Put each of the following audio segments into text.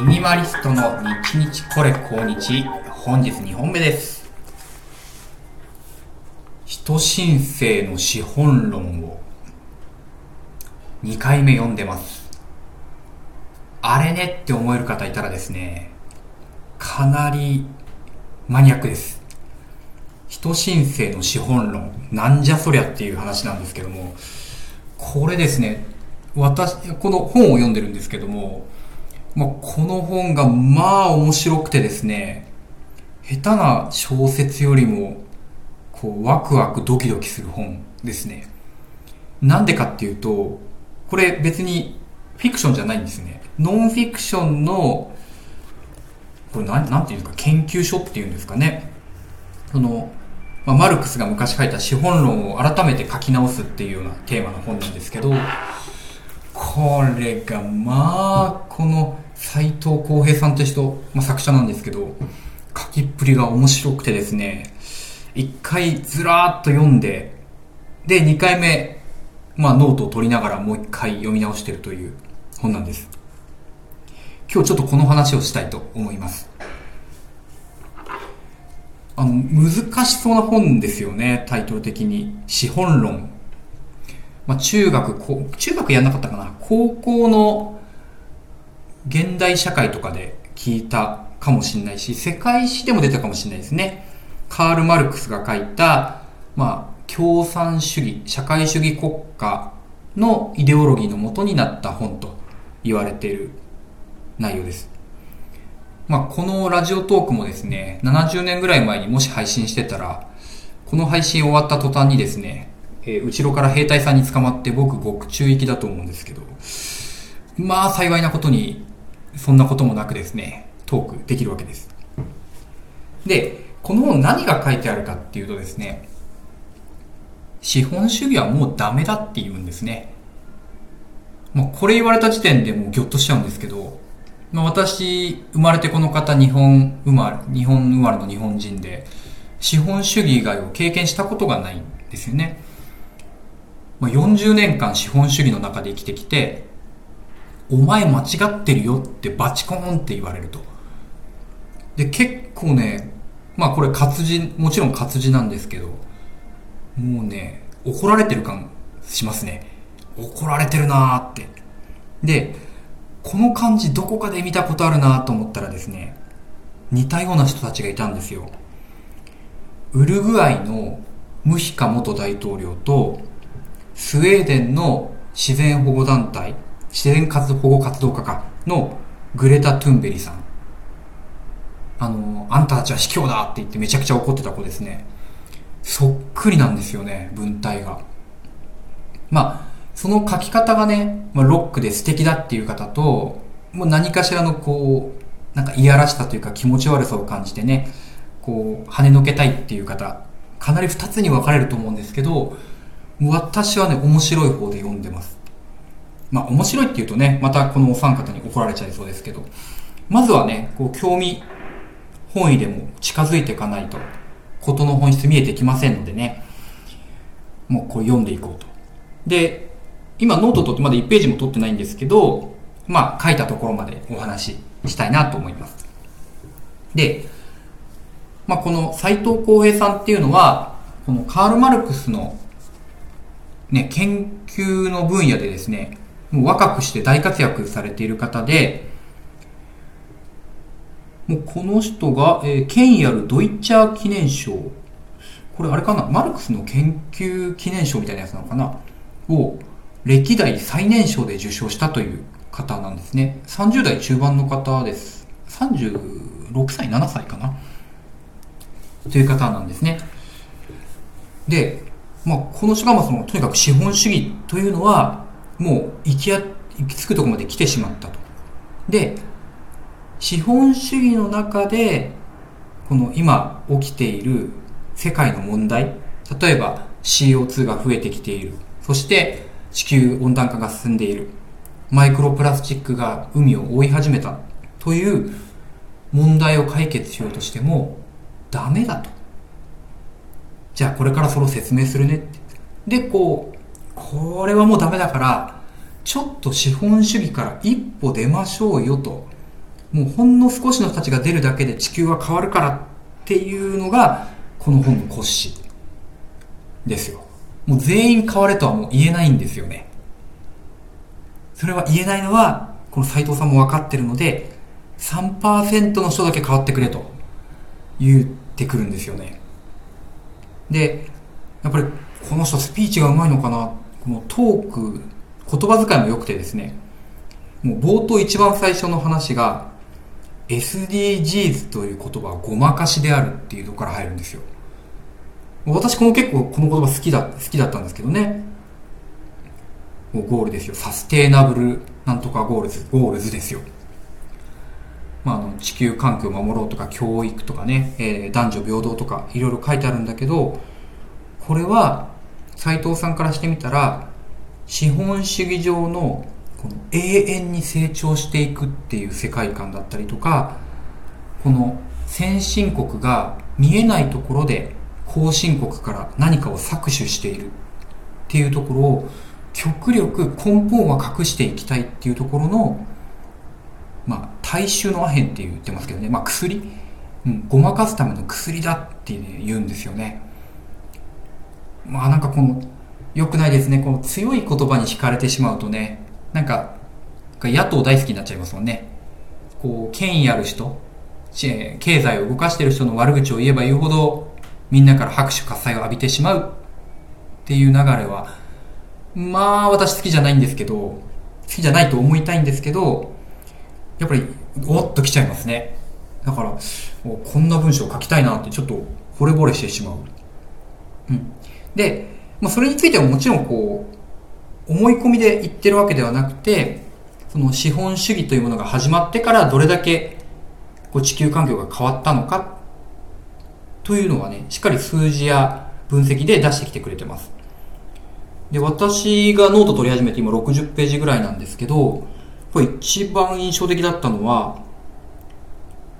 ミニマリストの日日これ今日。本日2本目です。人申請の資本論を2回目読んでます。あれねって思える方いたらですねかなりマニアックです。人申請の資本論なんじゃそりゃっていう話なんですけどもこれですね私この本を読んでるんですけどもまあ、この本がまあ面白くてですね、下手な小説よりも、こう、ワクワクドキドキする本ですね。なんでかっていうと、これ別にフィクションじゃないんですね。ノンフィクションの、これなん、なんていうんですか、研究所っていうんですかね。その、まあ、マルクスが昔書いた資本論を改めて書き直すっていうようなテーマの本なんですけど、これがまあこの斎藤浩平さんという人、まあ、作者なんですけど書きっぷりが面白くてですね一回ずらーっと読んでで二回目、まあ、ノートを取りながらもう一回読み直してるという本なんです。今日ちょっとこの話をしたいと思います。あの難しそうな本ですよねタイトル的に。資本論。まあ、中学、中学やんなかったかな高校の現代社会とかで聞いたかもしれないし、世界史でも出たかもしれないですね。カール・マルクスが書いた、まあ、共産主義、社会主義国家のイデオロギーのもとになった本と言われている内容です。まあ、このラジオトークもですね、70年ぐらい前にもし配信してたら、この配信終わった途端にですね、えー、後ろから兵隊さんに捕まって僕獄中行きだと思うんですけど、まあ幸いなことに、そんなこともなくですね、トークできるわけです。で、この本何が書いてあるかっていうとですね、資本主義はもうダメだって言うんですね。まあ、これ言われた時点でもうギョッとしちゃうんですけど、まあ、私、生まれてこの方日本生まれ、日本生まれの日本人で、資本主義以外を経験したことがないんですよね。まあ、40年間資本主義の中で生きてきて、お前間違ってるよってバチコーンって言われると。で、結構ね、まあこれ活字、もちろん活字なんですけど、もうね、怒られてる感しますね。怒られてるなーって。で、この感じどこかで見たことあるなと思ったらですね、似たような人たちがいたんですよ。ウルグアイのムヒカ元大統領とスウェーデンの自然保護団体、自然活保護活動家かのグレタ・トゥンベリさん。あの、あんたたちは卑怯だって言ってめちゃくちゃ怒ってた子ですね。そっくりなんですよね、文体が。まあ、その書き方がね、まあ、ロックで素敵だっていう方と、もう何かしらのこう、なんかいやらしさというか気持ち悪さを感じてね、こう、跳ねのけたいっていう方、かなり二つに分かれると思うんですけど、私はね、面白い方で読んでます。まあ、面白いって言うとね、またこのお三方に怒られちゃいそうですけど、まずはね、こう、興味本位でも近づいていかないと、ことの本質見えてきませんのでね、もうこう読んでいこうと。で、今ノート取ってまだ1ページも取ってないんですけど、まあ書いたところまでお話ししたいなと思います。で、まあこの斎藤浩平さんっていうのは、このカール・マルクスのね、研究の分野でですね、もう若くして大活躍されている方で、もうこの人が、えー、権威あるドイッチャー記念賞。これあれかなマルクスの研究記念賞みたいなやつなのかなを歴代最年少で受賞したという方なんですね。30代中盤の方です。36歳、7歳かなという方なんですね。で、まあ、この人がまあそのとにかく資本主義というのはもう行きや行き着くとこまで来てしまったと。で資本主義の中でこの今起きている世界の問題例えば CO2 が増えてきている。そして地球温暖化が進んでいる。マイクロプラスチックが海を覆い始めた。という問題を解決しようとしてもダメだと。じゃあこれからそれを説明するねって。で、こう、これはもうダメだから、ちょっと資本主義から一歩出ましょうよと。もうほんの少しの人たちが出るだけで地球は変わるからっていうのが、この本の骨子ですよ。もう全員変われとはもう言えないんですよね。それは言えないのは、この斎藤さんも分かってるので、3%の人だけ変わってくれと言ってくるんですよね。で、やっぱりこの人スピーチがうまいのかな、このトーク、言葉遣いも良くてですね、もう冒頭一番最初の話が SDGs という言葉はごまかしであるっていうところから入るんですよ。私この結構この言葉好きだ、好きだったんですけどね。もうゴールですよ。 Sustainable なんとか Goals、Goals ですよ。まあ、あの地球環境を守ろうとか教育とかね、えー、男女平等とかいろいろ書いてあるんだけどこれは斉藤さんからしてみたら資本主義上のこの永遠に成長していくっていう世界観だったりとかこの先進国が見えないところで後進国から何かを搾取しているっていうところを極力根本は隠していきたいっていうところのまあ、大衆のアヘンって言ってますけどね、まあ、薬、うん、ごまかすための薬だって、ね、言うんですよね。まあなんかこの、良くないですね。この強い言葉に惹かれてしまうとね、なんか、野党大好きになっちゃいますもんね。こう、権威ある人、経済を動かしてる人の悪口を言えば言うほど、みんなから拍手喝采を浴びてしまうっていう流れは、まあ私好きじゃないんですけど、好きじゃないと思いたいんですけど、やっぱり、おっと来ちゃいますね。だから、こんな文章を書きたいなってちょっと惚れ惚れしてしまう。うん。で、まあ、それについてはもちろんこう、思い込みで言ってるわけではなくて、その資本主義というものが始まってからどれだけこう地球環境が変わったのかというのはね、しっかり数字や分析で出してきてくれてます。で、私がノート取り始めて今60ページぐらいなんですけど、これ一番印象的だったのは、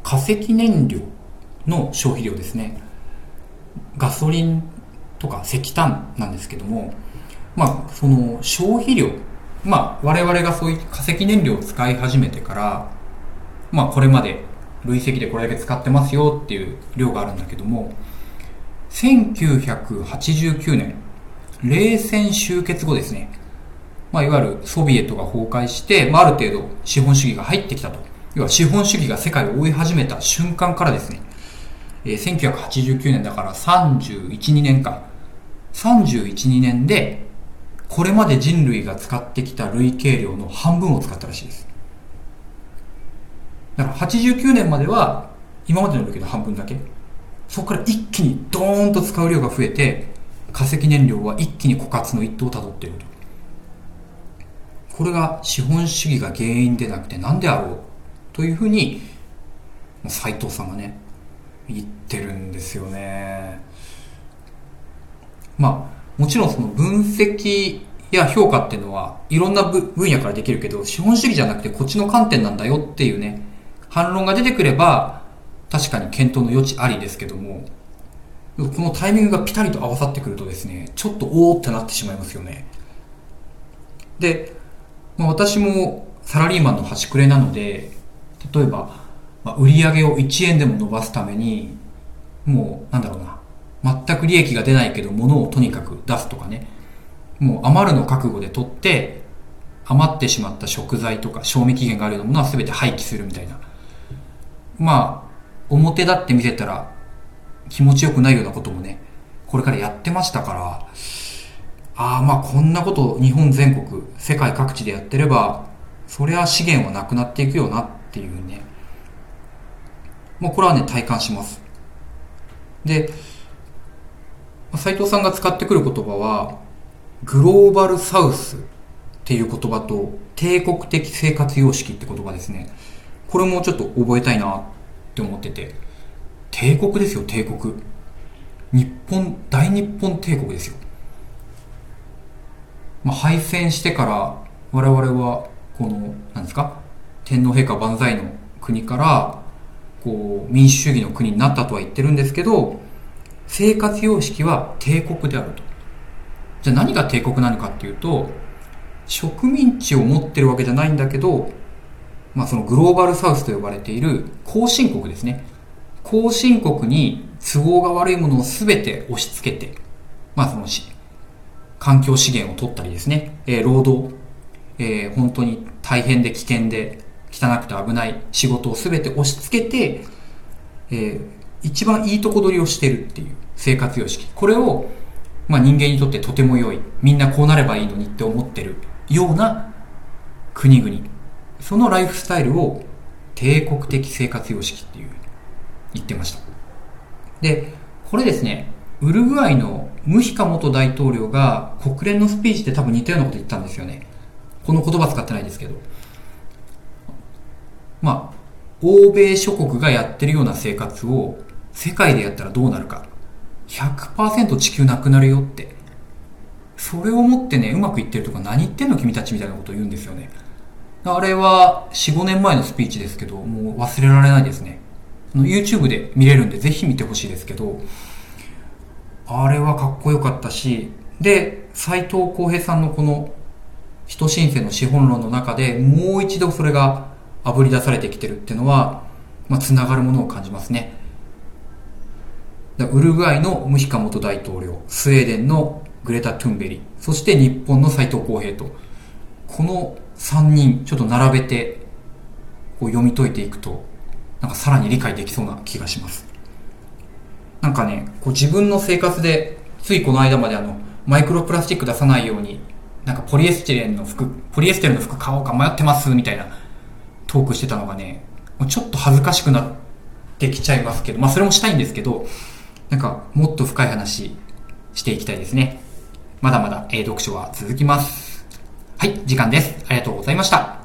化石燃料の消費量ですね。ガソリンとか石炭なんですけども、まあ、その消費量、まあ、我々がそういう化石燃料を使い始めてから、まあ、これまで累積でこれだけ使ってますよっていう量があるんだけども、1989年、冷戦終結後ですね。まあ、いわゆるソビエトが崩壊して、まあ、ある程度資本主義が入ってきたと。要は資本主義が世界を追い始めた瞬間からですね、えー、1989年だから31、2年間。31、2年で、これまで人類が使ってきた累計量の半分を使ったらしいです。だから89年までは、今までの累計の半分だけ。そこから一気にドーンと使う量が増えて、化石燃料は一気に枯渇の一途をたどっていると。これが資本主義が原因でなくて何であろうというふうに斎藤さんがね言ってるんですよね。まあもちろんその分析や評価っていうのはいろんな分野からできるけど資本主義じゃなくてこっちの観点なんだよっていうね反論が出てくれば確かに検討の余地ありですけどもこのタイミングがピタリと合わさってくるとですねちょっとおおってなってしまいますよね。でまあ、私もサラリーマンの端くれなので、例えば、まあ、売り上げを1円でも伸ばすために、もう、なんだろうな、全く利益が出ないけど、物をとにかく出すとかね、もう余るの覚悟で取って、余ってしまった食材とか賞味期限があるようなものは全て廃棄するみたいな。まあ、表立って見せたら気持ちよくないようなこともね、これからやってましたから、ああまあこんなこと日本全国世界各地でやってればそりゃ資源はなくなっていくよなっていうね。もうこれはね体感します。で斉藤さんが使ってくる言葉はグローバルサウスっていう言葉と帝国的生活様式って言葉ですね。これもちょっと覚えたいなって思ってて。帝国ですよ帝国。日本大日本帝国ですよ。まあ、敗戦してから我々はこの何ですか天皇陛下万歳の国からこう民主主義の国になったとは言ってるんですけど生活様式は帝国であるとじゃあ何が帝国なのかっていうと植民地を持ってるわけじゃないんだけどまあそのグローバルサウスと呼ばれている後進国ですね。後進国に都合が悪いものを全て押し付けて、まあその、環境資源を取ったりですね、えー、労働、えー、本当に大変で危険で汚くて危ない仕事を全て押し付けて、えー、一番いいとこ取りをしてるっていう生活様式。これを、まあ人間にとってとても良い。みんなこうなればいいのにって思ってるような国々。そのライフスタイルを帝国的生活様式っていう言ってました。で、これですね、ウルグアイのムヒカ元大統領が国連のスピーチで多分似たようなこと言ったんですよね。この言葉使ってないですけど。まあ、欧米諸国がやってるような生活を世界でやったらどうなるか。100%地球なくなるよって。それをもってね、うまくいってるとか何言ってんの君たちみたいなことを言うんですよね。あれは4、5年前のスピーチですけど、もう忘れられないですね。YouTube で見れるんでぜひ見てほしいですけど、あれはかっこよかったし、で、斎藤浩平さんのこの人申請の資本論の中でもう一度それが炙り出されてきてるっていうのは、まあ、繋がるものを感じますね。ウルグアイのムヒカ元大統領、スウェーデンのグレタ・トゥンベリ、そして日本の斎藤浩平と、この3人ちょっと並べてこう読み解いていくと、なんかさらに理解できそうな気がします。なんかね、こう自分の生活で、ついこの間まであの、マイクロプラスチック出さないように、なんかポリエステレンの服、ポリエステルの服買おうか迷ってますみたいなトークしてたのがね、もうちょっと恥ずかしくなってきちゃいますけど、まあそれもしたいんですけど、なんかもっと深い話していきたいですね。まだまだ、えー、読書は続きます。はい、時間です。ありがとうございました。